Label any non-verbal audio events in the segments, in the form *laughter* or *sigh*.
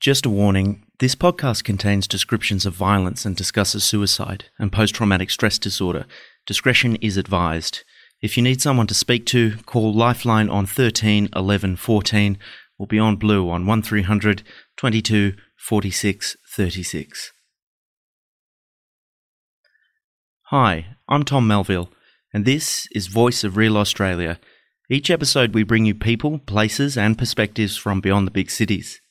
Just a warning this podcast contains descriptions of violence and discusses suicide and post traumatic stress disorder. Discretion is advised. If you need someone to speak to, call Lifeline on 13 11 14 or Beyond Blue on 1300 22 46 36. Hi, I'm Tom Melville, and this is Voice of Real Australia. Each episode, we bring you people, places, and perspectives from beyond the big cities.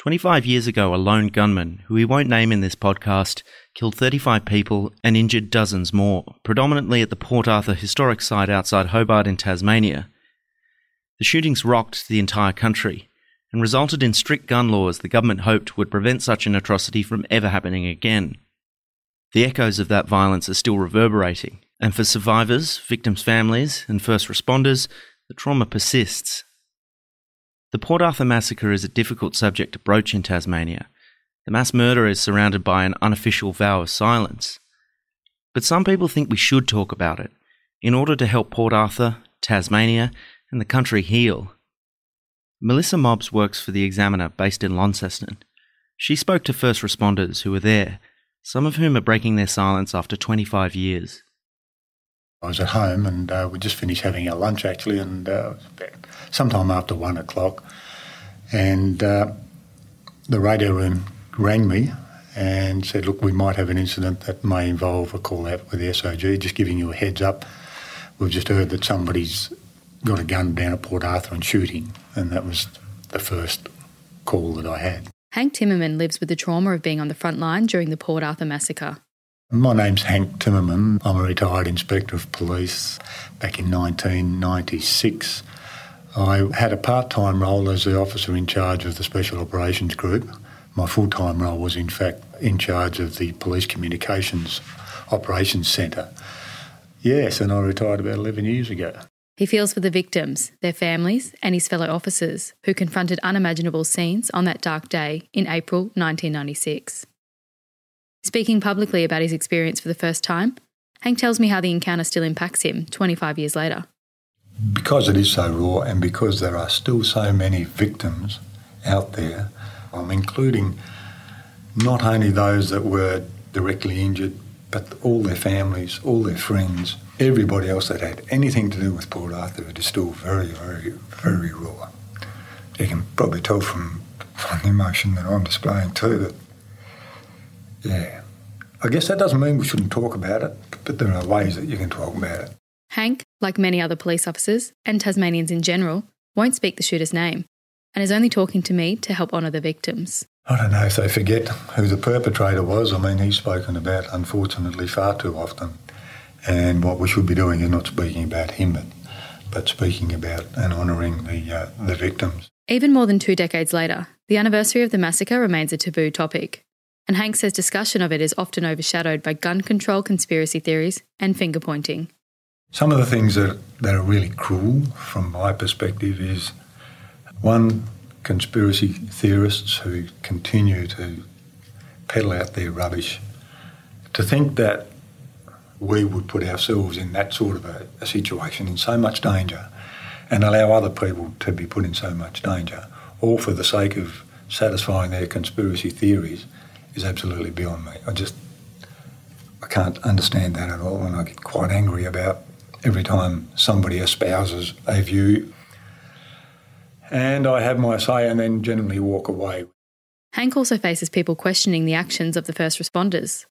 25 years ago, a lone gunman, who we won't name in this podcast, killed 35 people and injured dozens more, predominantly at the Port Arthur historic site outside Hobart in Tasmania. The shootings rocked the entire country and resulted in strict gun laws the government hoped would prevent such an atrocity from ever happening again. The echoes of that violence are still reverberating, and for survivors, victims' families, and first responders, the trauma persists the Port Arthur massacre is a difficult subject to broach in Tasmania. The mass murder is surrounded by an unofficial vow of silence. But some people think we should talk about it in order to help Port Arthur, Tasmania, and the country heal. Melissa Mobbs works for The Examiner based in Launceston. She spoke to first responders who were there, some of whom are breaking their silence after 25 years. I was at home and uh, we just finished having our lunch actually, and uh, sometime after one o'clock, and uh, the radio room rang me and said, "Look, we might have an incident that may involve a call out with the SOG. Just giving you a heads up. We've just heard that somebody's got a gun down at Port Arthur and shooting," and that was the first call that I had. Hank Timmerman lives with the trauma of being on the front line during the Port Arthur massacre. My name's Hank Timmerman. I'm a retired inspector of police back in 1996. I had a part time role as the officer in charge of the Special Operations Group. My full time role was, in fact, in charge of the Police Communications Operations Centre. Yes, and I retired about 11 years ago. He feels for the victims, their families, and his fellow officers who confronted unimaginable scenes on that dark day in April 1996. Speaking publicly about his experience for the first time, Hank tells me how the encounter still impacts him 25 years later. Because it is so raw and because there are still so many victims out there, I'm including not only those that were directly injured, but all their families, all their friends, everybody else that had anything to do with Port Arthur, it is still very, very, very raw. You can probably tell from, from the emotion that I'm displaying too that yeah. I guess that doesn't mean we shouldn't talk about it, but there are ways that you can talk about it. Hank, like many other police officers and Tasmanians in general, won't speak the shooter's name and is only talking to me to help honour the victims. I don't know if they forget who the perpetrator was. I mean, he's spoken about, unfortunately, far too often. And what we should be doing is not speaking about him, but, but speaking about and honouring the, uh, the victims. Even more than two decades later, the anniversary of the massacre remains a taboo topic and Hank says discussion of it is often overshadowed by gun control conspiracy theories and finger pointing. Some of the things that, that are really cruel from my perspective is one, conspiracy theorists who continue to peddle out their rubbish. To think that we would put ourselves in that sort of a, a situation in so much danger and allow other people to be put in so much danger, all for the sake of satisfying their conspiracy theories is absolutely beyond me. I just I can't understand that at all, and I get quite angry about every time somebody espouses a view. And I have my say and then generally walk away. Hank also faces people questioning the actions of the first responders.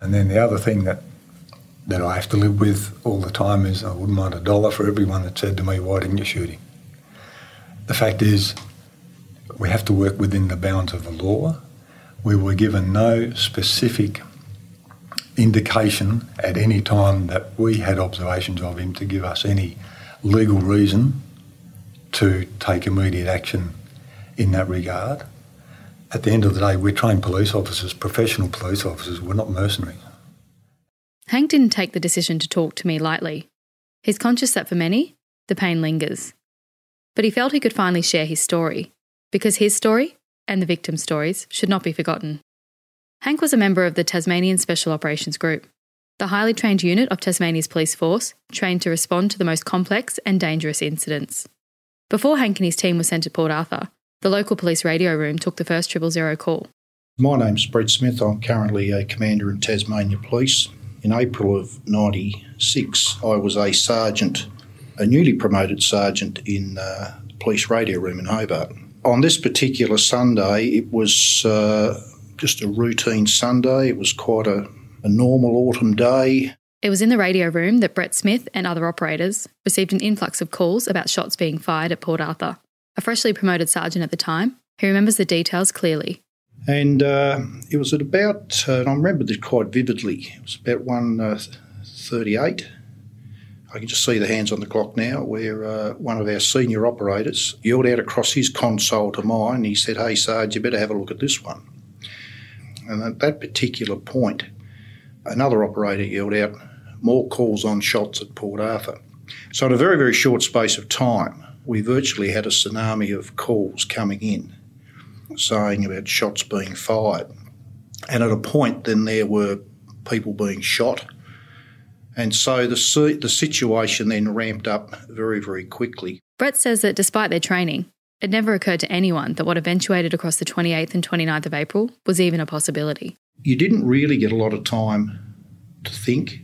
And then the other thing that that I have to live with all the time is I wouldn't mind a dollar for everyone that said to me, Why didn't you shoot him? The fact is, we have to work within the bounds of the law we were given no specific indication at any time that we had observations of him to give us any legal reason to take immediate action in that regard. At the end of the day, we're trained police officers, professional police officers, we're not mercenaries. Hank didn't take the decision to talk to me lightly. He's conscious that for many, the pain lingers. But he felt he could finally share his story, because his story and the victims' stories should not be forgotten. Hank was a member of the Tasmanian Special Operations Group, the highly trained unit of Tasmania's police force trained to respond to the most complex and dangerous incidents. Before Hank and his team were sent to Port Arthur, The local police radio room took the first triple zero call. My name's Brett Smith. I'm currently a commander in Tasmania Police. In April of 96, I was a sergeant, a newly promoted sergeant in uh, the police radio room in Hobart. On this particular Sunday, it was uh, just a routine Sunday. It was quite a, a normal autumn day. It was in the radio room that Brett Smith and other operators received an influx of calls about shots being fired at Port Arthur a freshly promoted sergeant at the time, who remembers the details clearly. And uh, it was at about, uh, I remember this quite vividly, it was about 1.38. I can just see the hands on the clock now, where uh, one of our senior operators yelled out across his console to mine. He said, Hey, Sarge, you better have a look at this one. And at that particular point, another operator yelled out, More calls on shots at Port Arthur. So, in a very, very short space of time, we virtually had a tsunami of calls coming in saying about shots being fired. And at a point, then there were people being shot. And so the, the situation then ramped up very, very quickly. Brett says that despite their training, it never occurred to anyone that what eventuated across the 28th and 29th of April was even a possibility. You didn't really get a lot of time to think,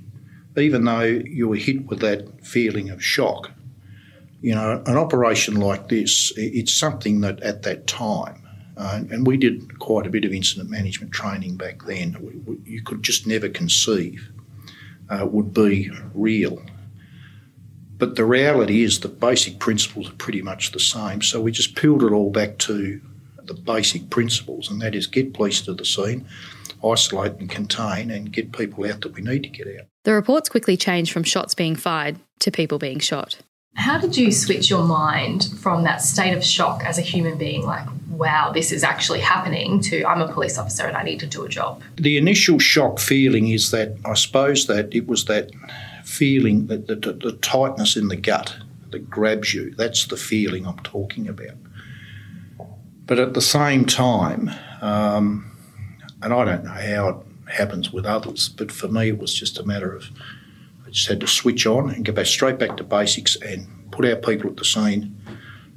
even though you were hit with that feeling of shock you know, an operation like this, it's something that at that time, uh, and we did quite a bit of incident management training back then, we, we, you could just never conceive uh, would be real. But the reality is the basic principles are pretty much the same. So we just peeled it all back to the basic principles, and that is get police to the scene, isolate and contain, and get people out that we need to get out. The reports quickly changed from shots being fired to people being shot. How did you switch your mind from that state of shock as a human being, like, wow, this is actually happening, to I'm a police officer and I need to do a job? The initial shock feeling is that I suppose that it was that feeling that the, the, the tightness in the gut that grabs you. That's the feeling I'm talking about. But at the same time, um, and I don't know how it happens with others, but for me, it was just a matter of I just had to switch on and go back straight back to basics and put our people at the scene,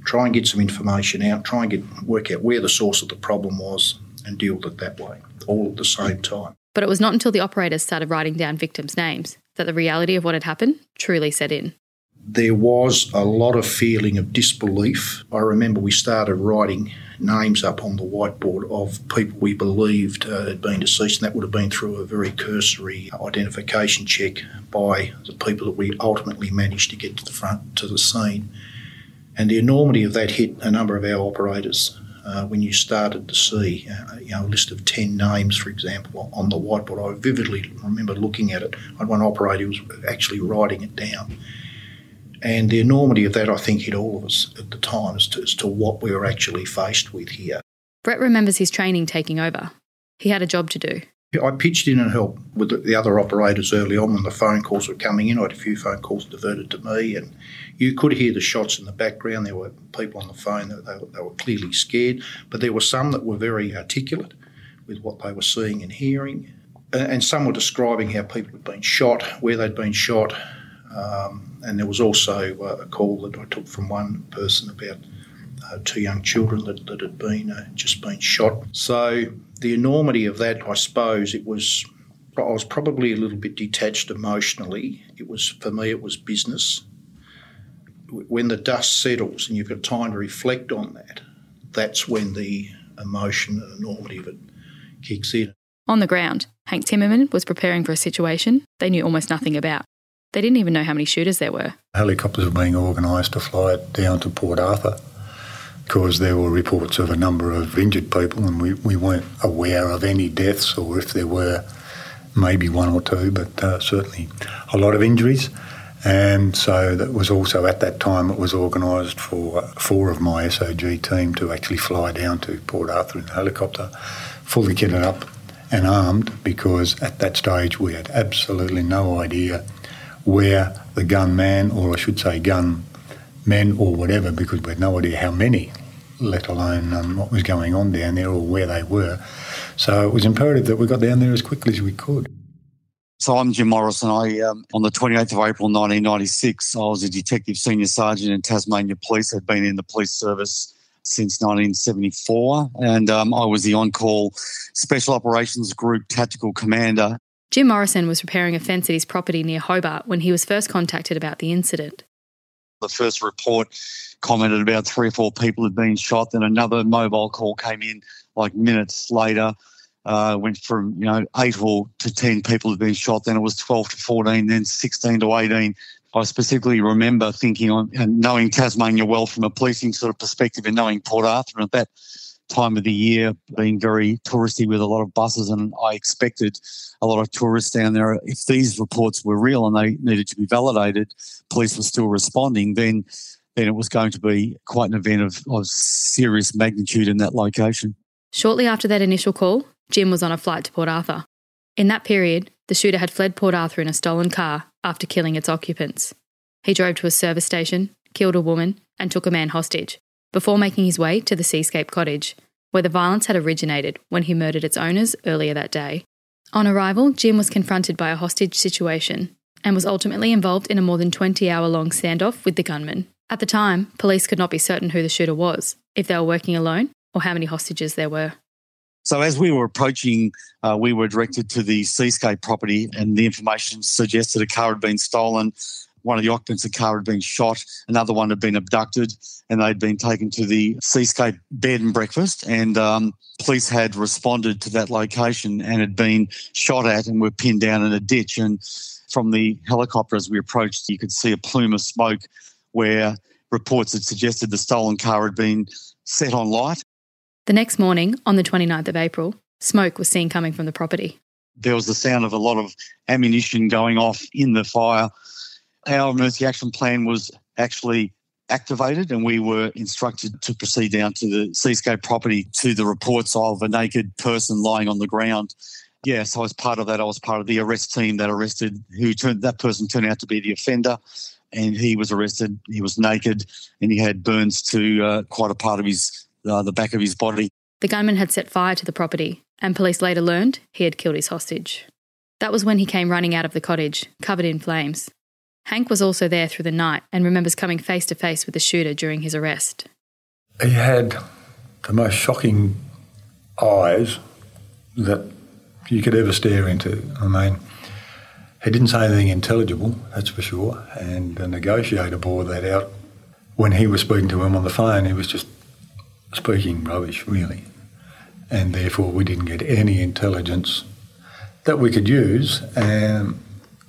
try and get some information out, try and get work out where the source of the problem was, and deal with it that way, all at the same time. But it was not until the operators started writing down victims' names that the reality of what had happened truly set in. There was a lot of feeling of disbelief. I remember we started writing names up on the whiteboard of people we believed uh, had been deceased, and that would have been through a very cursory identification check by the people that we ultimately managed to get to the front to the scene. And the enormity of that hit a number of our operators. Uh, when you started to see uh, you know, a list of 10 names, for example, on the whiteboard, I vividly remember looking at it. I had one operator who was actually writing it down. And the enormity of that, I think, hit all of us at the time as to, as to what we were actually faced with here. Brett remembers his training taking over. He had a job to do. I pitched in and helped with the other operators early on when the phone calls were coming in. I had a few phone calls diverted to me, and you could hear the shots in the background. There were people on the phone that they, they were clearly scared, but there were some that were very articulate with what they were seeing and hearing. And some were describing how people had been shot, where they'd been shot, um, and there was also uh, a call that I took from one person about uh, two young children that, that had been uh, just been shot. So the enormity of that, I suppose, it was. I was probably a little bit detached emotionally. It was for me, it was business. When the dust settles and you've got time to reflect on that, that's when the emotion and the enormity of it kicks in. On the ground, Hank Timmerman was preparing for a situation they knew almost nothing about. They didn't even know how many shooters there were. Helicopters were being organised to fly it down to Port Arthur because there were reports of a number of injured people and we, we weren't aware of any deaths or if there were maybe one or two, but uh, certainly a lot of injuries. And so that was also at that time it was organised for four of my SOG team to actually fly down to Port Arthur in a helicopter, fully kitted up and armed because at that stage we had absolutely no idea where the gunman, or I should say gun men or whatever, because we had no idea how many, let alone um, what was going on down there or where they were. So it was imperative that we got down there as quickly as we could. So I'm Jim Morrison. I um, on the 28th of April 1996, I was a detective senior sergeant in Tasmania Police. I'd been in the police service since 1974, and um, I was the on call Special Operations Group Tactical Commander. Jim Morrison was repairing a fence at his property near Hobart when he was first contacted about the incident. The first report commented about three or four people had been shot, then another mobile call came in like minutes later. Uh, went from you know eight or to ten people had been shot, then it was 12 to 14, then 16 to 18. I specifically remember thinking on and knowing Tasmania well from a policing sort of perspective and knowing Port Arthur at that time of the year being very touristy with a lot of buses and I expected a lot of tourists down there. If these reports were real and they needed to be validated, police were still responding, then then it was going to be quite an event of, of serious magnitude in that location. Shortly after that initial call, Jim was on a flight to Port Arthur. In that period, the shooter had fled Port Arthur in a stolen car after killing its occupants. He drove to a service station, killed a woman, and took a man hostage, before making his way to the Seascape cottage, where the violence had originated when he murdered its owners earlier that day. On arrival, Jim was confronted by a hostage situation and was ultimately involved in a more than 20 hour long standoff with the gunman. At the time, police could not be certain who the shooter was, if they were working alone, or how many hostages there were. So as we were approaching, uh, we were directed to the Seascape property, and the information suggested a car had been stolen. One of the occupants of the car had been shot. Another one had been abducted, and they'd been taken to the Seascape bed and breakfast. And um, police had responded to that location and had been shot at and were pinned down in a ditch. And from the helicopter, as we approached, you could see a plume of smoke where reports had suggested the stolen car had been set on light the next morning, on the 29th of April, smoke was seen coming from the property. There was the sound of a lot of ammunition going off in the fire. Our emergency action plan was actually activated and we were instructed to proceed down to the Seascape property to the reports of a naked person lying on the ground. Yeah, so was part of that, I was part of the arrest team that arrested who turned that person turned out to be the offender and he was arrested. He was naked and he had burns to uh, quite a part of his uh, the back of his body. The gunman had set fire to the property, and police later learned he had killed his hostage. That was when he came running out of the cottage, covered in flames. Hank was also there through the night and remembers coming face to face with the shooter during his arrest. He had the most shocking eyes that you could ever stare into. I mean, he didn't say anything intelligible, that's for sure, and the negotiator bore that out. When he was speaking to him on the phone, he was just speaking rubbish, really. And therefore, we didn't get any intelligence that we could use um,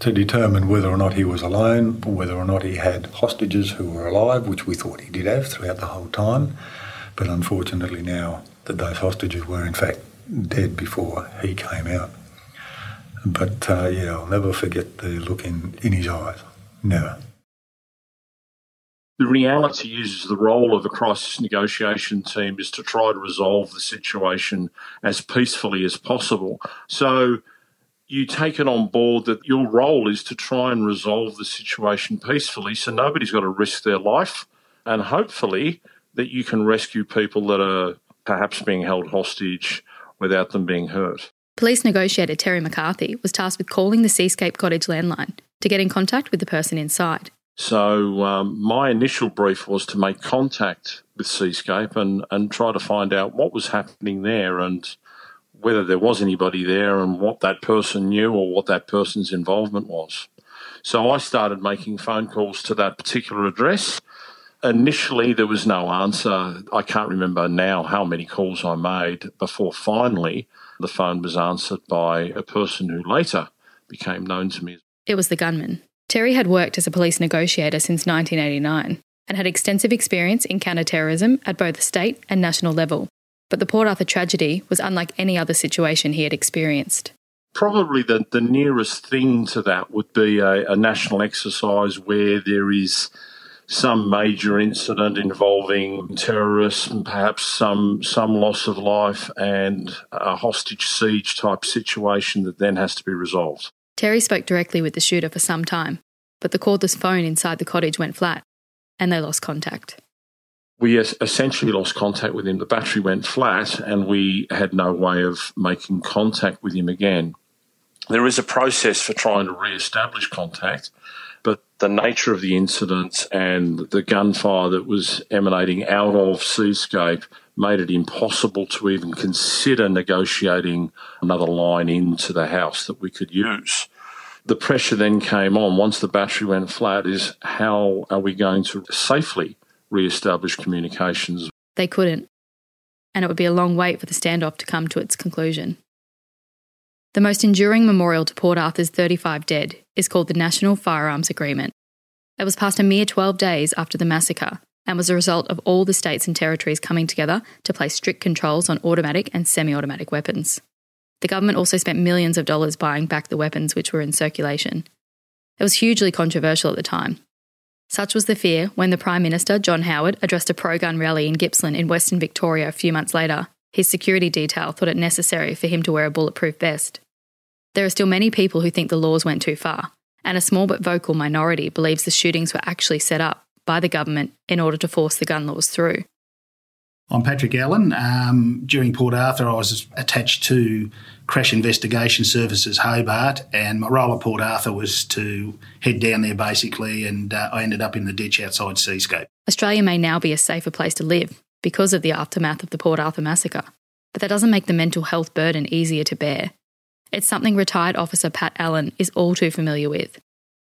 to determine whether or not he was alone or whether or not he had hostages who were alive, which we thought he did have throughout the whole time. But unfortunately, now that those hostages were in fact dead before he came out. But uh, yeah, I'll never forget the look in, in his eyes. Never. The reality is the role of a crisis negotiation team is to try to resolve the situation as peacefully as possible. So you take it on board that your role is to try and resolve the situation peacefully so nobody's got to risk their life and hopefully that you can rescue people that are perhaps being held hostage without them being hurt. Police negotiator Terry McCarthy was tasked with calling the Seascape Cottage landline to get in contact with the person inside. So um, my initial brief was to make contact with Seascape and, and try to find out what was happening there and whether there was anybody there and what that person knew or what that person's involvement was. So I started making phone calls to that particular address. Initially, there was no answer. I can't remember now how many calls I made before finally the phone was answered by a person who later became known to me. It was the gunman. Terry had worked as a police negotiator since 1989 and had extensive experience in counter-terrorism at both state and national level. But the Port Arthur tragedy was unlike any other situation he had experienced. Probably the, the nearest thing to that would be a, a national exercise where there is some major incident involving terrorists and perhaps some some loss of life and a hostage siege type situation that then has to be resolved. Terry spoke directly with the shooter for some time, but the cordless phone inside the cottage went flat, and they lost contact. We essentially lost contact with him. The battery went flat, and we had no way of making contact with him again. There is a process for trying to re establish contact, but the nature of the incident and the gunfire that was emanating out of Seascape made it impossible to even consider negotiating another line into the house that we could use. The pressure then came on once the battery went flat is how are we going to safely re-establish communications? They couldn't, and it would be a long wait for the standoff to come to its conclusion. The most enduring memorial to Port Arthur's 35 dead is called the National Firearms Agreement. It was passed a mere 12 days after the massacre and was a result of all the states and territories coming together to place strict controls on automatic and semi automatic weapons. The government also spent millions of dollars buying back the weapons which were in circulation. It was hugely controversial at the time. Such was the fear when the Prime Minister, John Howard, addressed a pro gun rally in Gippsland in Western Victoria a few months later his security detail thought it necessary for him to wear a bulletproof vest. There are still many people who think the laws went too far, and a small but vocal minority believes the shootings were actually set up by the government in order to force the gun laws through. I'm Patrick Allen. Um, during Port Arthur, I was attached to Crash Investigation Services Hobart, and my role at Port Arthur was to head down there basically, and uh, I ended up in the ditch outside Seascape. Australia may now be a safer place to live because of the aftermath of the Port Arthur massacre. But that doesn't make the mental health burden easier to bear. It's something retired officer Pat Allen is all too familiar with.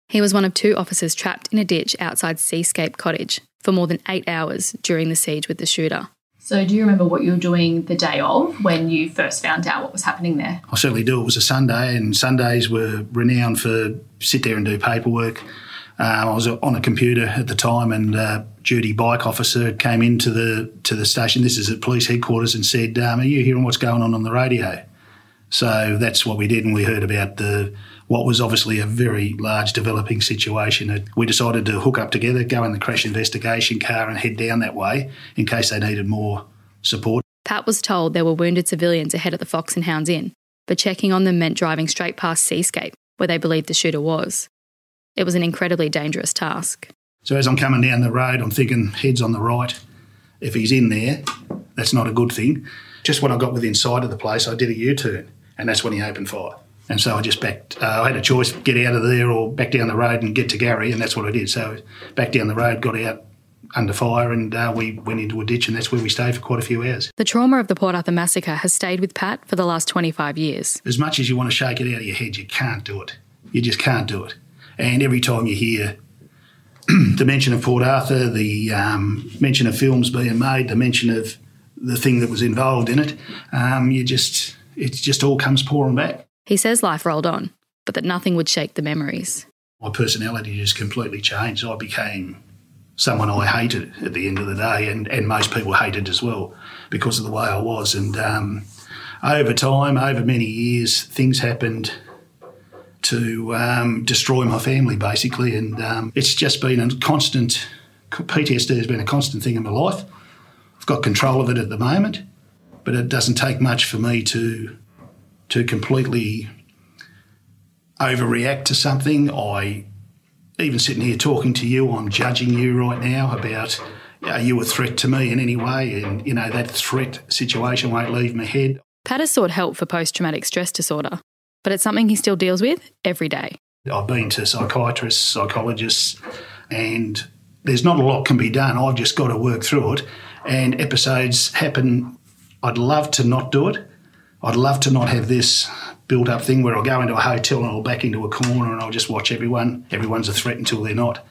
He was one of two officers trapped in a ditch outside Seascape Cottage for more than eight hours during the siege with the shooter. So, do you remember what you were doing the day of when you first found out what was happening there? I certainly do. It was a Sunday, and Sundays were renowned for sit there and do paperwork. Um, I was on a computer at the time, and a duty bike officer came into the to the station. This is at police headquarters, and said, um, "Are you hearing what's going on on the radio?" So that's what we did, and we heard about the what was obviously a very large developing situation. We decided to hook up together, go in the crash investigation car, and head down that way in case they needed more support. Pat was told there were wounded civilians ahead at the Fox and Hounds Inn, but checking on them meant driving straight past Seascape, where they believed the shooter was. It was an incredibly dangerous task. So as I'm coming down the road, I'm thinking heads on the right. If he's in there, that's not a good thing. Just when I got within sight of the place, I did a U-turn, and that's when he opened fire. And so I just backed. Uh, I had a choice: get out of there or back down the road and get to Gary, and that's what I did. So back down the road, got out under fire, and uh, we went into a ditch, and that's where we stayed for quite a few hours. The trauma of the Port Arthur massacre has stayed with Pat for the last 25 years. As much as you want to shake it out of your head, you can't do it. You just can't do it. And every time you hear *clears throat* the mention of Port Arthur, the um, mention of films being made, the mention of the thing that was involved in it, um, you just it just all comes pouring back. He says life rolled on, but that nothing would shake the memories. My personality just completely changed. I became someone I hated at the end of the day, and, and most people hated as well because of the way I was. And um, over time, over many years, things happened to um, destroy my family, basically. And um, it's just been a constant, PTSD has been a constant thing in my life. I've got control of it at the moment, but it doesn't take much for me to to completely overreact to something. I, even sitting here talking to you, I'm judging you right now about are you a threat to me in any way? And, you know, that threat situation won't leave my head. Pat has sought help for post traumatic stress disorder, but it's something he still deals with every day. I've been to psychiatrists, psychologists, and there's not a lot can be done. I've just got to work through it. And episodes happen. I'd love to not do it, I'd love to not have this built up thing where I'll go into a hotel and I'll back into a corner and I'll just watch everyone. Everyone's a threat until they're not.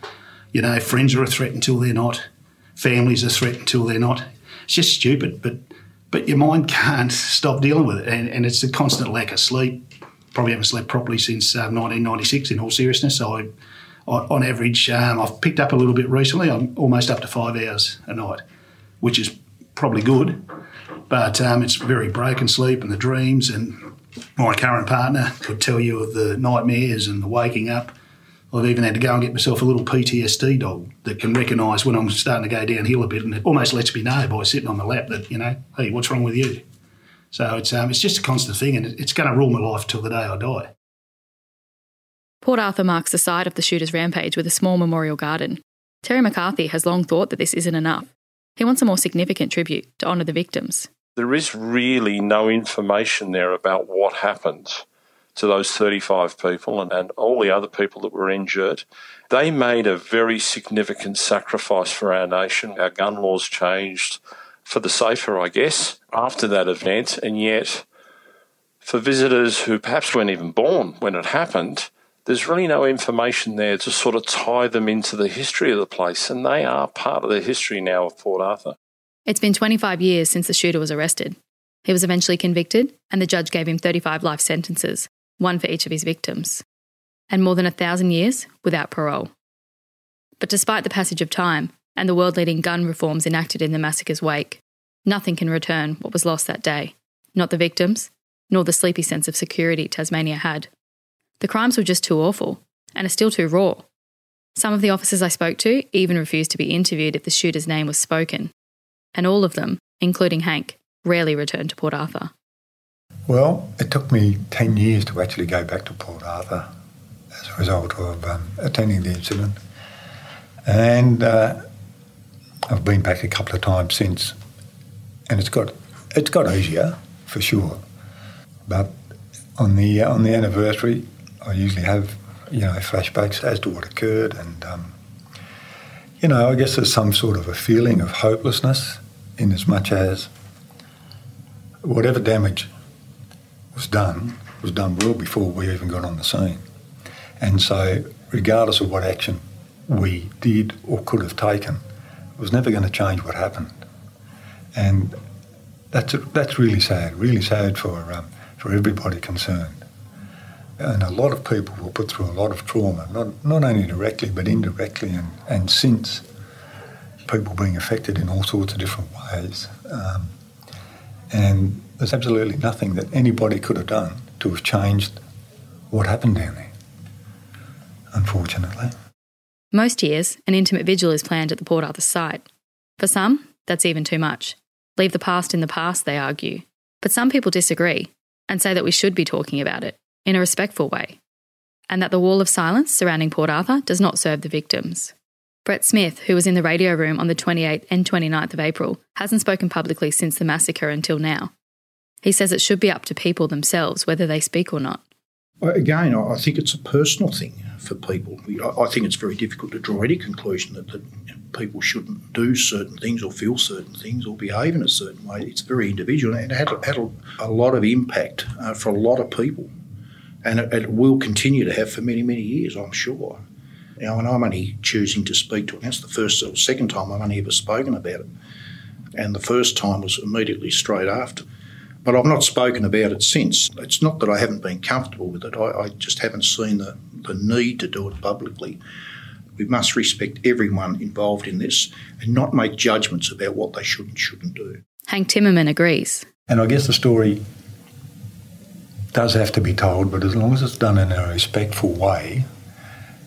You know, friends are a threat until they're not. Families are a threat until they're not. It's just stupid, but but your mind can't stop dealing with it, and, and it's a constant lack of sleep. Probably haven't slept properly since uh, 1996. In all seriousness, so I, on, on average, um, I've picked up a little bit recently. I'm almost up to five hours a night, which is probably good but um, it's very broken sleep and the dreams. And my current partner could tell you of the nightmares and the waking up. I've even had to go and get myself a little PTSD dog that can recognise when I'm starting to go downhill a bit, and it almost lets me know by sitting on my lap that you know, hey, what's wrong with you? So it's um, it's just a constant thing, and it's going to rule my life till the day I die. Port Arthur marks the site of the shooter's rampage with a small memorial garden. Terry McCarthy has long thought that this isn't enough. He wants a more significant tribute to honour the victims there is really no information there about what happened. to those 35 people and, and all the other people that were injured. They made a very significant sacrifice for our nation. Our gun laws changed for the safer, I guess, after that event. And yet, for visitors who perhaps weren't even born when it happened, there's really no information there to sort of tie them into the history of the place. And they are part of the history now of Port Arthur. It's been 25 years since the shooter was arrested. He was eventually convicted, and the judge gave him 35 life sentences, one for each of his victims, and more than a thousand years without parole. But despite the passage of time and the world leading gun reforms enacted in the massacre's wake, nothing can return what was lost that day not the victims, nor the sleepy sense of security Tasmania had. The crimes were just too awful, and are still too raw. Some of the officers I spoke to even refused to be interviewed if the shooter's name was spoken, and all of them, including Hank, rarely returned to Port Arthur. Well, it took me 10 years to actually go back to Port Arthur as a result of um, attending the incident. And uh, I've been back a couple of times since, and it's got, it's got easier for sure. But on the, on the anniversary, I usually have you know flashbacks as to what occurred, and um, you know I guess there's some sort of a feeling of hopelessness in as much as whatever damage was done was done well before we even got on the scene. And so, regardless of what action we did or could have taken, it was never going to change what happened. And that's, that's really sad, really sad for, um, for everybody concerned. And a lot of people were put through a lot of trauma, not, not only directly but indirectly, and, and since people being affected in all sorts of different ways. Um, and there's absolutely nothing that anybody could have done to have changed what happened down there, unfortunately. Most years, an intimate vigil is planned at the Port Arthur site. For some, that's even too much. Leave the past in the past, they argue. But some people disagree and say that we should be talking about it in a respectful way, and that the wall of silence surrounding Port Arthur does not serve the victims. Brett Smith, who was in the radio room on the 28th and 29th of April, hasn't spoken publicly since the massacre until now. He says it should be up to people themselves whether they speak or not. Again, I think it's a personal thing for people. I think it's very difficult to draw any conclusion that, that people shouldn't do certain things or feel certain things or behave in a certain way. It's very individual and it had, had a, a, lot of impact uh, for a lot of people. And it, it will continue to have for many, many years, I'm sure. Now, and I'm only choosing to speak to it. That's the first or second time I've only ever spoken about it. And the first time was immediately straight after. But I've not spoken about it since. It's not that I haven't been comfortable with it, I, I just haven't seen the, the need to do it publicly. We must respect everyone involved in this and not make judgments about what they should and shouldn't do. Hank Timmerman agrees. And I guess the story does have to be told, but as long as it's done in a respectful way,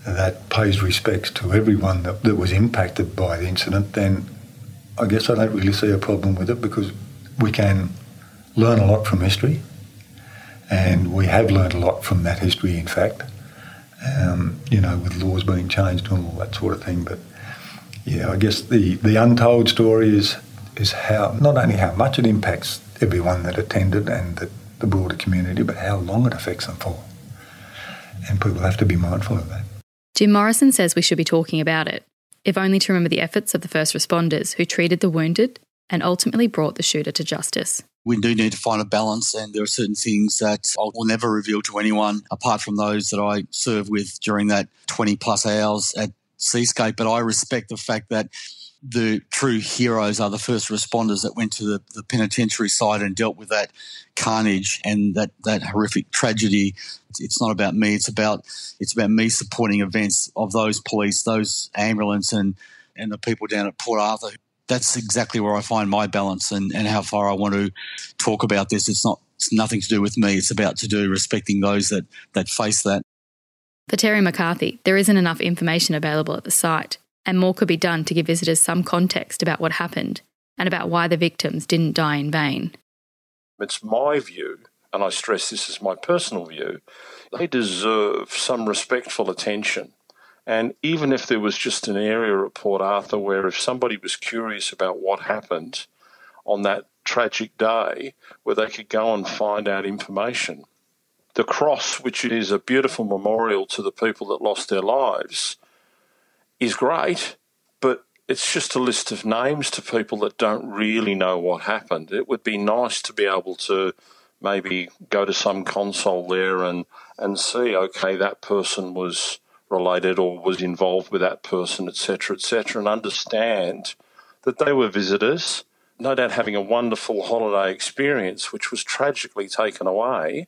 that pays respects to everyone that, that was impacted by the incident, then I guess I don't really see a problem with it because we can learn a lot from history, and we have learned a lot from that history, in fact. Um, you know, with laws being changed and all that sort of thing. But yeah, I guess the, the untold story is is how not only how much it impacts everyone that attended and the, the broader community, but how long it affects them for. And people have to be mindful of that. Jim Morrison says we should be talking about it, if only to remember the efforts of the first responders who treated the wounded and ultimately brought the shooter to justice. We do need to find a balance, and there are certain things that I will never reveal to anyone apart from those that I serve with during that 20 plus hours at Seascape. But I respect the fact that the true heroes are the first responders that went to the, the penitentiary site and dealt with that carnage and that, that horrific tragedy. It's not about me. It's about it's about me supporting events of those police, those ambulance, and and the people down at Port Arthur. That's exactly where I find my balance and, and how far I want to talk about this. It's not it's nothing to do with me. It's about to do respecting those that that face that. For Terry McCarthy, there isn't enough information available at the site and more could be done to give visitors some context about what happened and about why the victims didn't die in vain. It's my view, and I stress this is my personal view, they deserve some respectful attention. And even if there was just an area at Port Arthur where if somebody was curious about what happened on that tragic day, where they could go and find out information, the cross, which is a beautiful memorial to the people that lost their lives, is great, but it's just a list of names to people that don't really know what happened. It would be nice to be able to maybe go to some console there and, and see, okay, that person was related or was involved with that person, etc., etc., and understand that they were visitors, no doubt having a wonderful holiday experience, which was tragically taken away.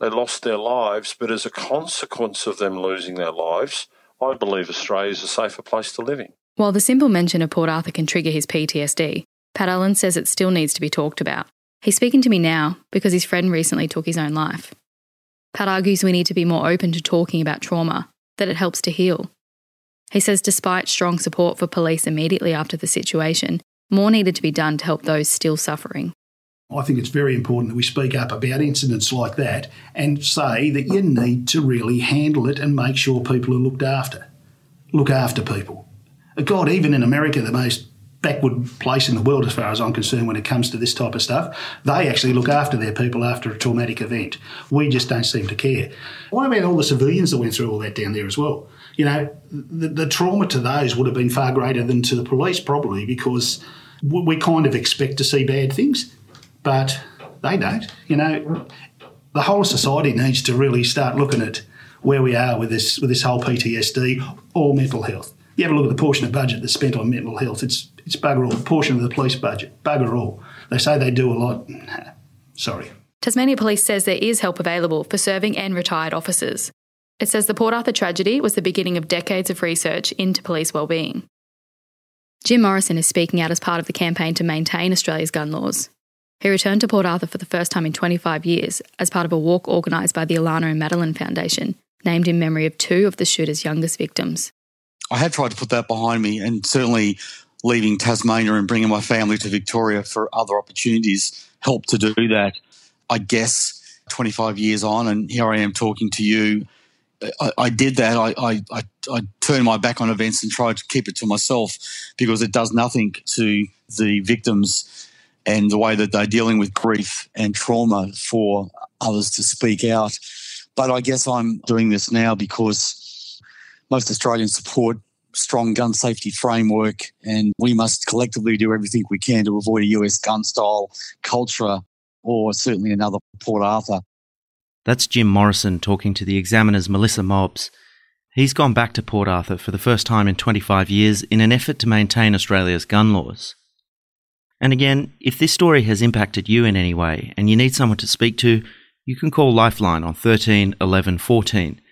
They lost their lives, but as a consequence of them losing their lives, I believe Australia is a safer place to live in. While the simple mention of Port Arthur can trigger his PTSD, Pat Allen says it still needs to be talked about. He's speaking to me now because his friend recently took his own life. Pat argues we need to be more open to talking about trauma, that it helps to heal. He says despite strong support for police immediately after the situation, more needed to be done to help those still suffering. I think it's very important that we speak up about incidents like that and say that you need to really handle it and make sure people are looked after. Look after people. God, even in America, the most backward place in the world as far as I'm concerned when it comes to this type of stuff, they actually look after their people after a traumatic event. We just don't seem to care. What about all the civilians that went through all that down there as well? You know, the, the trauma to those would have been far greater than to the police probably because we kind of expect to see bad things but they don't. You know, the whole society needs to really start looking at where we are with this with this whole PTSD or mental health. You have a look at the portion of budget that's spent on mental health. It's it's bugger all. The portion of the police budget, bugger all. They say they do a lot. Sorry. Tasmania Police says there is help available for serving and retired officers. It says the Port Arthur tragedy was the beginning of decades of research into police wellbeing. Jim Morrison is speaking out as part of the campaign to maintain Australia's gun laws. He returned to Port Arthur for the first time in 25 years as part of a walk organised by the Alannah and Madeline Foundation, named in memory of two of the shooter's youngest victims. I had tried to put that behind me, and certainly leaving Tasmania and bringing my family to Victoria for other opportunities helped to do that. I guess 25 years on, and here I am talking to you. I, I did that. I, I, I, turned my back on events and tried to keep it to myself because it does nothing to the victims and the way that they're dealing with grief and trauma for others to speak out. But I guess I'm doing this now because most Australians support strong gun safety framework and we must collectively do everything we can to avoid a US gun style culture or certainly another Port Arthur. That's Jim Morrison talking to the Examiner's Melissa Mobbs. He's gone back to Port Arthur for the first time in 25 years in an effort to maintain Australia's gun laws. And again, if this story has impacted you in any way and you need someone to speak to, you can call Lifeline on 13 11 14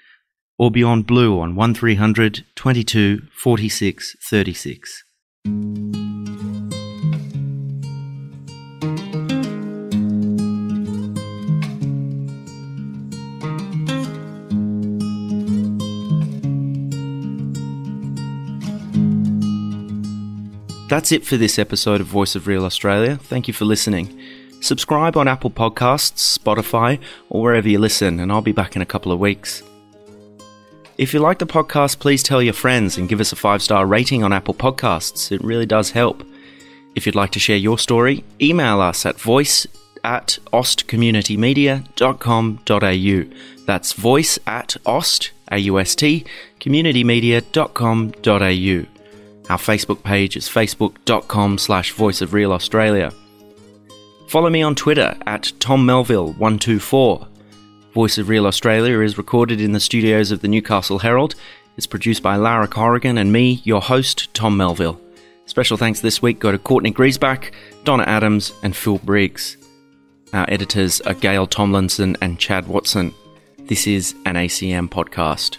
or Beyond Blue on 1300 22 46 36. That's it for this episode of Voice of Real Australia. Thank you for listening. Subscribe on Apple Podcasts, Spotify, or wherever you listen, and I'll be back in a couple of weeks. If you like the podcast, please tell your friends and give us a five star rating on Apple Podcasts. It really does help. If you'd like to share your story, email us at voice at austcommunitymedia.com.au. That's voice at aust, A-U-S-T, communitymedia.com.au. Our Facebook page is facebook.com slash voice of real Australia. Follow me on Twitter at Tom Melville124. Voice of Real Australia is recorded in the studios of the Newcastle Herald. It's produced by Lara Corrigan and me, your host, Tom Melville. Special thanks this week go to Courtney Griesbach, Donna Adams, and Phil Briggs. Our editors are Gail Tomlinson and Chad Watson. This is an ACM podcast.